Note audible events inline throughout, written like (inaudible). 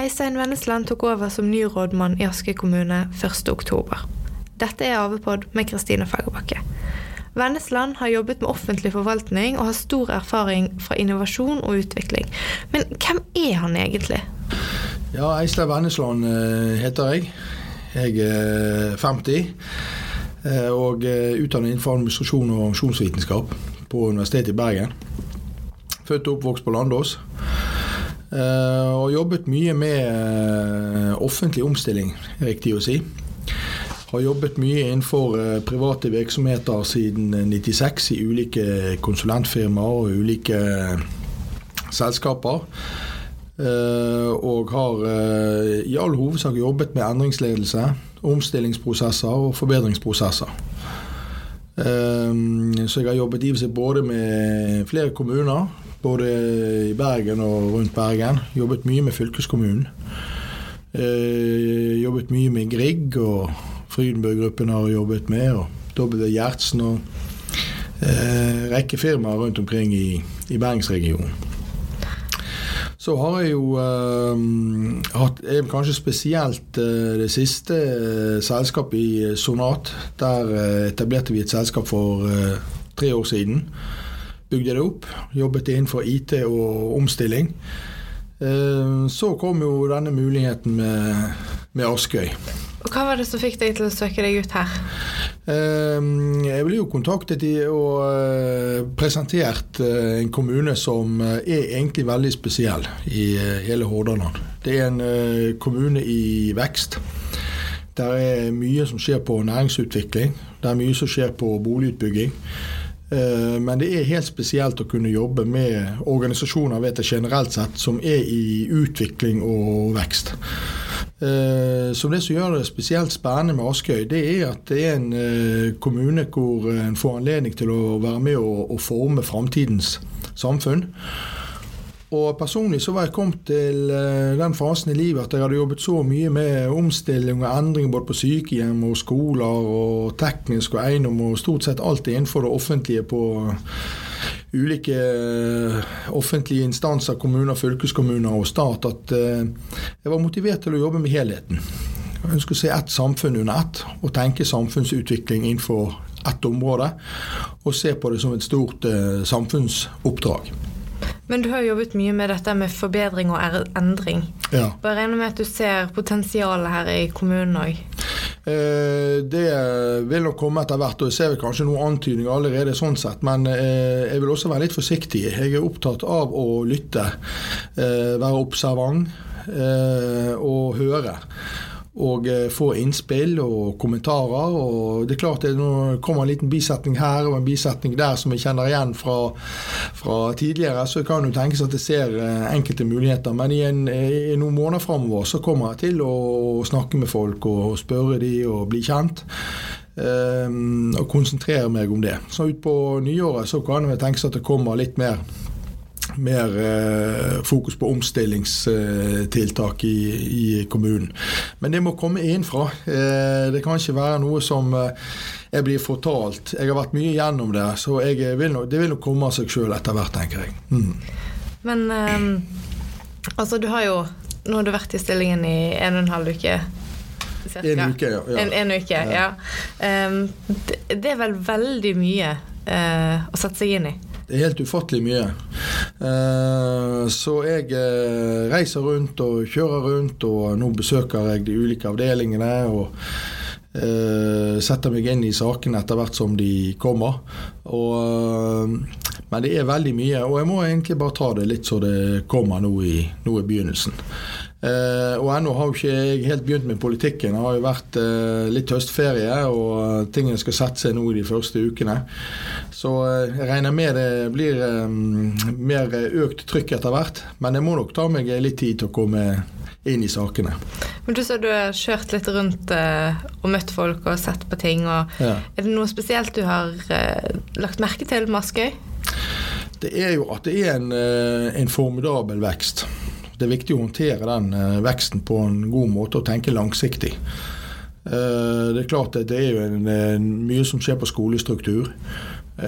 Eistein Vennesland tok over som ny rådmann i Askøy kommune 1.10. Dette er Avepod med Kristine Fagerbakke. Vennesland har jobbet med offentlig forvaltning og har stor erfaring fra innovasjon og utvikling. Men hvem er han egentlig? Ja, Eistein Vennesland eh, heter jeg. Jeg er 50 eh, og utdannet innenfor administrasjon og organisasjonsvitenskap på Universitetet i Bergen. Født og oppvokst på Landås. Uh, og jobbet mye med uh, offentlig omstilling, riktig å si. Har jobbet mye innenfor uh, private virksomheter siden 96 i ulike konsulentfirmaer og ulike selskaper. og har i all hovedsak jobbet med endringsledelse, omstillingsprosesser og forbedringsprosesser. så jeg har jobbet i både med flere kommuner, både i Bergen og rundt Bergen. Jobbet mye med fylkeskommunen. Eh, jobbet mye med Grieg, og Frydenbø-gruppen har jobbet med. og W. Gjertsen og eh, rekke firmaer rundt omkring i, i Bergensregionen. Så har jeg jo eh, hatt kanskje spesielt eh, det siste eh, selskapet i Sonat. Der eh, etablerte vi et selskap for eh, tre år siden bygde det opp. Jobbet innenfor IT og omstilling. Eh, så kom jo denne muligheten med, med Askøy. Og Hva var det som fikk deg til å søke deg ut her? Eh, jeg ble jo kontaktet og eh, presentert en kommune som er egentlig veldig spesiell i hele Hordaland. Det er en kommune i vekst. Der er mye som skjer på næringsutvikling. Det er mye som skjer på boligutbygging. Eh, men det er helt spesielt å kunne jobbe med organisasjoner vet jeg generelt sett som er i utvikling og vekst. Eh, så det som gjør det spesielt spennende med Askøy, det er at det er en eh, kommune hvor en får anledning til å være med og forme framtidens samfunn. Og Personlig så var jeg kommet til eh, den fasen i livet at jeg hadde jobbet så mye med omstilling og endring både på sykehjem og skoler og teknisk og eiendom og stort sett alt innenfor det offentlige på ulike eh, offentlige instanser, kommuner, fylkeskommuner og stat, at eh, jeg var motivert til å jobbe med helheten. Jeg ønsker å se ett samfunn under ett og tenke samfunnsutvikling innenfor ett område. Og se på det som et stort samfunnsoppdrag. Men du har jobbet mye med dette med forbedring og endring. Ja. Bare regner med at du ser potensialet her i kommunen òg? Eh, det vil nok komme etter hvert, og jeg ser kanskje noen antydninger allerede. sånn sett, Men eh, jeg vil også være litt forsiktig. Jeg er opptatt av å lytte, eh, være observant og høre og eh, få innspill og kommentarer. og Det er klart det nå kommer en liten bisetning her og en bisetning der som jeg kjenner igjen fra, fra tidligere. Så kan det tenkes at jeg ser eh, enkelte muligheter. Men i, en, i noen måneder framover så kommer jeg til å snakke med folk og spørre de og bli kjent. Um, og konsentrere meg om det. Så utpå nyåret så kan det tenkes at det kommer litt mer mer eh, fokus på omstillingstiltak i, i, kommunen. Men det må komme innenfra. Eh, det kan ikke være noe som eh, jeg blir fortalt. Jeg har vært mye gjennom det, så vil no, det vil nok komme av seg sjøl etter hvert, tenker jeg. Mm. Men ehm, altså, du har jo Nå har du vært i stillingen i en og en halv uke. Cirka. En uke, ja. En, en uke, ja. ja. Um, det, det, er vel veldig mye uh, å sette seg inn i? Det er helt ufattelig mye. Eh, så jeg eh, reiser rundt og kjører rundt, og nå besøker jeg de ulike avdelingene. og Uh, setter meg inn i sakene etter hvert som de kommer. Og, men det er veldig mye, og jeg må egentlig bare ta det litt så det kommer nå i, nå i begynnelsen. Uh, og ennå har jo ikke jeg helt begynt med politikken. Det har jo vært litt høstferie, og tingene skal sette seg nå i de første ukene. Så eh, jeg regner med det blir um, mer økt trykk etter hvert. Men jeg må nok ta meg litt tid til å komme inn i sakene. Men Du sa du har kjørt litt rundt uh, og møtt folk og sett på ting. Ja. Er det noe spesielt du har uh, lagt merke til med Askøy? Det er jo at det er en, en formidabel vekst det er viktig å håndtere den eh, veksten på en god måte og tenke langsiktig. Eh, det er klart at det er jo en, en, mye som skjer på skolestruktur. Uh,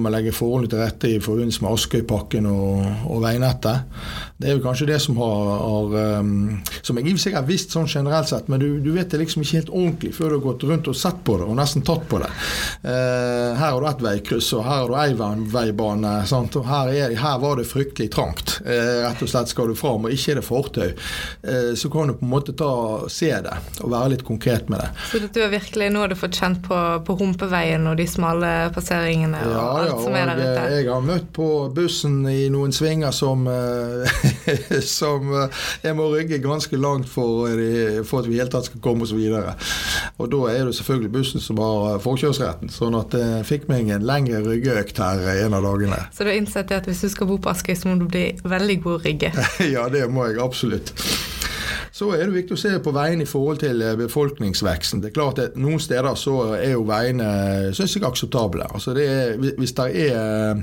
Uh, å legge forholdene til rette i forbindelse med Askøypakken og, og veinettet. Det er jo kanskje det som har, har um, Som jeg i og for seg har visst sånn generelt sett, men du, du, vet det liksom ikke helt ordentlig før du har gått rundt og sett på det, og nesten tatt på det. Uh, her har du ett veikryss, og her har du ei veibane. Sant? Og her, er, her, var det fryktelig trangt. Uh, rett og slett skal du fram, og ikke er det fortau. Uh, så kan du på en måte ta, se det, og være litt konkret med det. Så du har virkelig nå har du fått kjent på, på humpeveien og de smale passeringene og ja, alt som er der ute? Jeg har møtt på bussen i noen svinger som (laughs) som eh, jeg må rygge ganske langt for, eh, for at vi i hele tatt skal komme oss videre. Og da er det selvfølgelig bussen som har forkjørsretten. Sånn at jeg fikk meg en lengre ryggeøkt her en av dagene. Så du har innsett at hvis du skal bo på Askøy, så må du bli veldig god rygge? (laughs) ja, det må jeg absolutt. Så er det viktig å se på veiene i forhold til eh, befolkningsveksten. Det er klart at Noen steder så er jo veiene synes jeg akseptable. Altså det er, hvis det er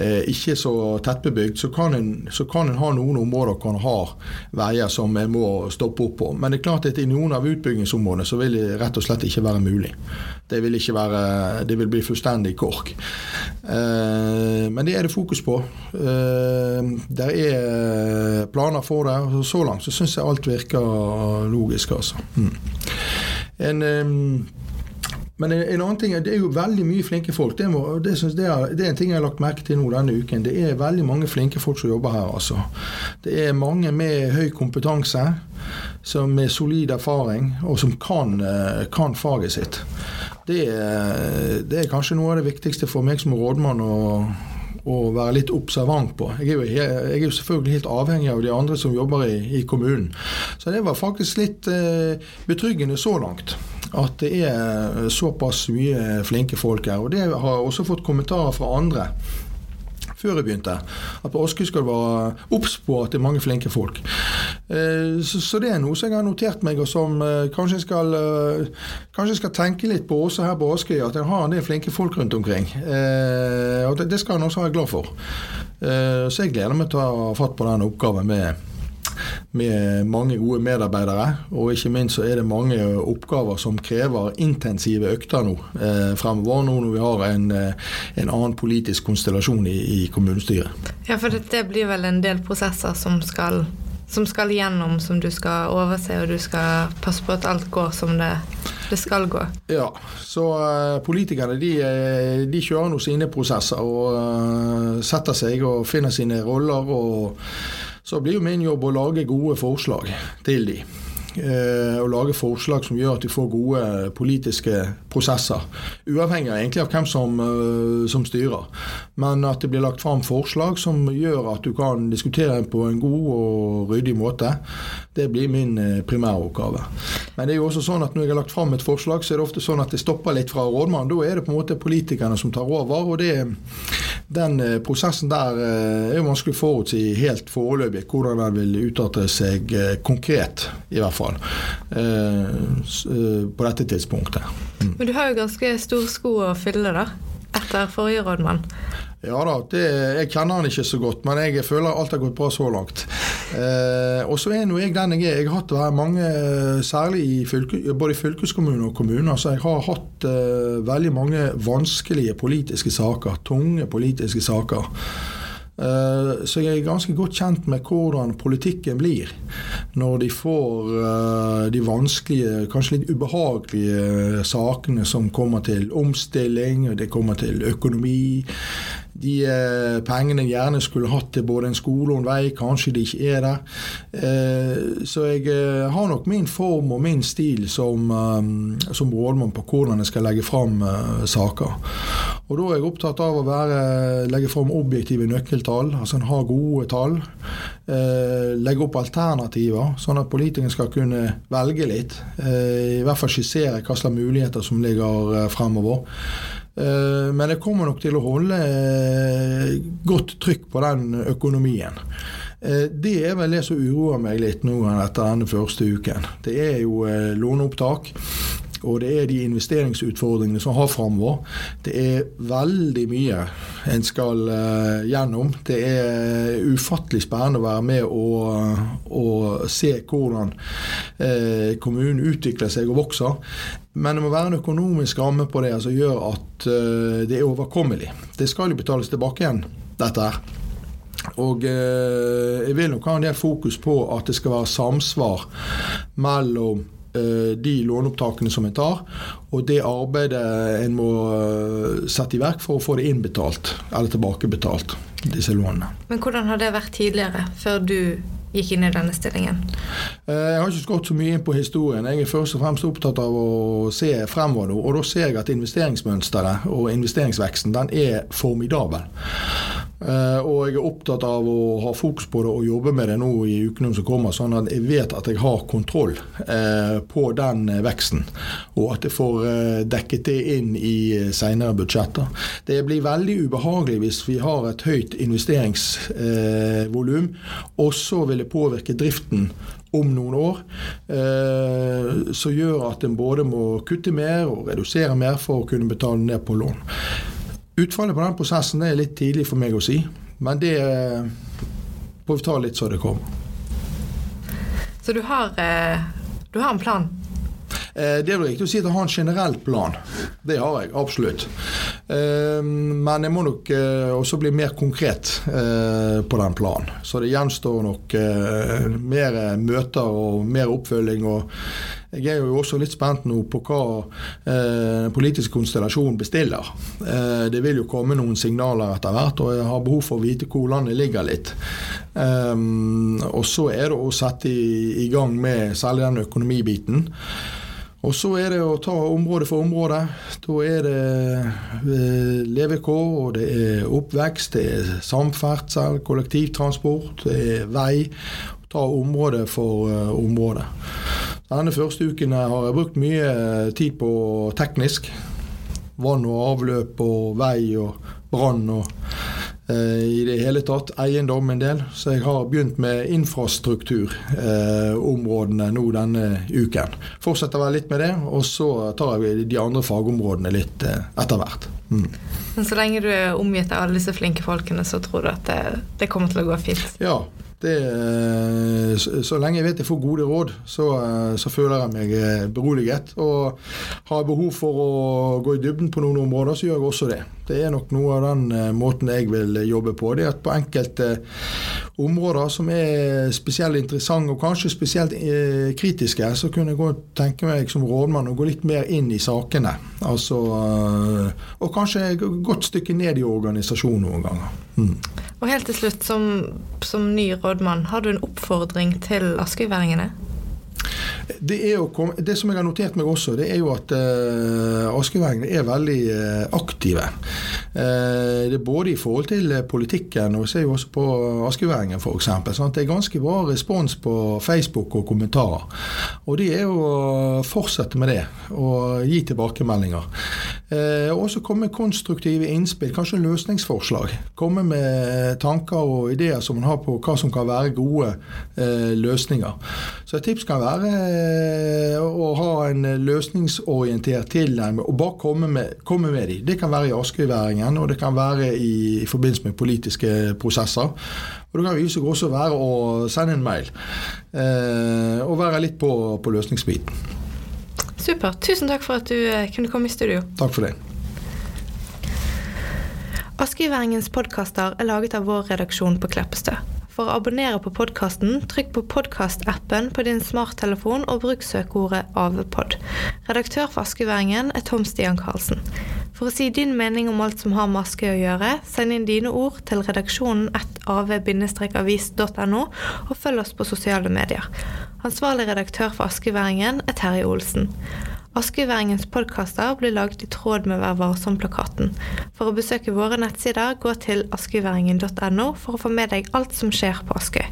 eh, ikke så tettbebygd, så kan, en, så kan en ha noen områder kan ha veier som en må stoppe opp på. Men det er klart at i noen av utbyggingsområdene så vil det rett og slett ikke være mulig. Det vil, ikke være, det vil bli fullstendig kork. Eh, men det er det fokus på. Eh, det er planer for det. Så langt så syns jeg alt virker virker logisk, altså. Mm. En, men en, en, annen ting det er jo veldig mye flinke folk. Det, må, det, det, er, det, er, en ting jeg har lagt merke til nå denne uken. Det er veldig mange flinke folk som jobber her. altså. Det er mange med høy kompetanse, som med solid erfaring, og som kan, eh, kan faget sitt. Det det er, kanskje noe av det viktigste for meg som rådmann. å å være litt observant på. Jeg er, jo, jeg er, jo, selvfølgelig helt avhengig av de andre som jobber i, i kommunen. Så det var faktisk litt eh, betryggende så langt. At det er såpass mye flinke folk her. Og det har jeg også fått kommentarer fra andre før jeg begynte. At på Askøy skal du være obs på at det er mange flinke folk. Eh, så, det er noe som jeg har notert meg, og som kanskje kanskje skal, kanskje jeg skal tenke litt på også her på Askøy. At en har en del flinke folk rundt omkring. Og det skal en også være glad for. Så jeg gleder meg til å ta fatt på den oppgaven med med mange gode medarbeidere. Og ikke minst så er det mange oppgaver som krever intensive økter nå eh, fremover, nå når vi har en, eh, en annen politisk konstellasjon i, i kommunestyret. Ja, for det, det blir vel en del prosesser som skal som skal gjennom, som du skal overse, og du skal passe på at alt går som det, det skal gå. Ja, så uh, politikerne de, eh, de, kjører nå sine prosesser og uh, setter seg og finner sine roller. og så blir jo min jobb å lage gode forslag til de. Eh, å lage forslag som gjør at vi får gode politiske prosesser. Uavhengig egentlig av hvem som, eh, som, styrer. Men at det blir lagt fram forslag som gjør at du kan diskutere på en god og ryddig måte. Det blir min eh, primæroppgave. Men det er jo også sånn at når jeg har lagt fram et forslag, så er det ofte sånn at det stopper litt fra rådmannen. Da er det på en måte politikerne som tar over. og det, den prosessen der er jo vanskelig å forutsi helt foreløpig hvordan den vil utarte seg konkret, i hvert fall. Eh, eh, på dette tidspunktet. Mm. Men du har jo ganske store sko å fylle, da? Etter forrige rådmann? Ja da, det, jeg kjenner han ikke så godt, men jeg føler alt har gått bra så langt. Eh, og så er nå jeg den jeg er. Jeg har hatt mange, særlig i fylke, både i fylkeskommune og kommuner, så jeg har hatt eh, veldig mange vanskelige politiske saker. Tunge politiske saker. Eh, så jeg er ganske godt kjent med hvordan politikken blir når de får eh, de vanskelige, kanskje litt ubehagelige sakene som kommer til omstilling, det kommer til økonomi. De eh, pengene jeg gjerne skulle hatt til både en skole og en vei, kanskje de ikke er der. Så jeg har nok min form og min stil som, som rådmann på hvordan jeg skal legge fram saker. Og Da er jeg opptatt av å være, legge fram objektive nøkkeltall altså en har gode tall. Eh, legge opp alternativer, sånn at politikerne skal kunne velge litt. Eh, I hvert fall skissere hva slags muligheter som ligger eh, fremover. Eh, men jeg kommer nok til å holde eh, godt trykk på den økonomien. Eh, det er vel det som uroer meg litt nå etter denne første uken. Det er jo låneopptak. Og det er de investeringsutfordringene som har framover. Det er veldig mye en skal uh, gjennom. Det er ufattelig spennende å være med og, og se hvordan uh, kommunen utvikler seg og vokser. Men det må være en økonomisk ramme på det som gjør at uh, det er overkommelig. Det skal jo betales tilbake igjen, dette her. Og jeg vil nok ha en del fokus på at det skal være samsvar mellom de låneopptakene som en tar, og det arbeidet en må eh, sette i verk for å få det innbetalt, eller tilbakebetalt, disse lånene. Men hvordan har det vært tidligere, før du gikk inn i denne stillingen? Eh, jeg har ikke gått så mye inn på historien. Jeg er først og fremst opptatt av å se fremover nå. Og da ser jeg at investeringsmønsteret og investeringsveksten den er formidabel. Eh, og jeg er opptatt av å ha fokus på det og jobbe med det nå i ukene som kommer, sånn at jeg vet at jeg har kontroll eh, på den veksten. Og at jeg får dekket det inn i senere budsjetter. Det blir veldig ubehagelig hvis vi har et høyt investeringsvolum, og så vil det påvirke driften om noen år, eh, som gjør at en både må kutte mer og redusere mer for å kunne betale ned på lån. Utfallet på den prosessen er litt tidlig for meg å si, men det eh, får vi ta litt så det kommer. Så du har, eh, du har en plan? Eh, det er riktig å si at jeg har en generell plan. Det har jeg absolutt. Men jeg må nok også bli mer konkret på den planen. Så det gjenstår nok mer møter og mer oppfølging. og jeg er jo også litt spent nå på hva eh, politisk konstellasjon bestiller. Eh, det vil jo komme noen signaler etter hvert, og jeg har behov for å vite hvor landet ligger litt. Eh, og så er det å sette i, i gang med særlig den økonomibiten. Og så er det å ta område for område. Da er det eh, levekår, og det er oppvekst, det er samferdsel, kollektivtransport, det er vei. Ta område for uh, område. Denne første uken har jeg brukt mye tid på teknisk. Vann og avløp og vei og brann og Eh, i det hele tatt. Eiendom en del. Så jeg har begynt med infrastrukturområdene eh, nå denne uken. Fortsetter vel litt med det, og så tar jeg de andre fagområdene litt eh, etter hvert. Mm. Men så lenge du er omgitt av alle disse flinke folkene, så tror du at det, det kommer til å gå fint? Ja, det, så lenge jeg vet jeg får gode råd, så, så, føler jeg meg beroliget. Og har jeg behov for å gå i dybden på noen områder, så gjør jeg også det. Det er nok noe av den eh, måten jeg vil jobbe på. Det er at på enkelte områder som er spesielt interessante og kanskje spesielt eh, kritiske, så kunne jeg tenke meg som rådmann å gå litt mer inn i sakene. Altså, eh, og kanskje et godt stykke ned i organisasjonen noen ganger. Og helt til slutt, som, som ny rådmann, har du en oppfordring til askøyværingene? Det, jo, det, som jeg har notert meg også, det er jo at uh, askøyværingene er veldig uh, aktive. Uh, det er både i forhold til politikken, og vi ser jo også på askøyværingen f.eks. Sånn det er ganske bra respons på Facebook og kommentarer. Og det er jo å fortsette med det, og gi tilbakemeldinger. Uh, også komme med konstruktive innspill, kanskje løsningsforslag. Komme med tanker og ideer som man har på hva som kan være gode løsninger. Så et tips kan være Eh, å ha en løsningsorientert tilnærming og bare komme med, komme med dem. Det kan være i Askøyværingen, og det kan være i, i, forbindelse med politiske prosesser. Og Det kan også være å sende en mail eh, og være litt på, på løsningsbiten. Supert. Tusen takk for at du eh, kunne komme i studio. Takk for det. Askøyværingens podkaster er laget av vår redaksjon på Kleppestø. For å abonnere på podkasten, trykk på podkastappen på din smarttelefon og bruk søkeordet AVPOD. Redaktør for Askøyværingen er Tom Stian Karlsen. For å si din mening om alt som har med Askøy å gjøre, send inn dine ord til redaksjonen av-avis.no, og følg oss på sosiale medier. Ansvarlig redaktør for Askeværingen er Terje Olsen. Askøyværingens podkaster blir laget i tråd med Vær varsom-plakaten. For å besøke våre nettsider, gå til askøyværingen.no for å få med deg alt som skjer på Askøy.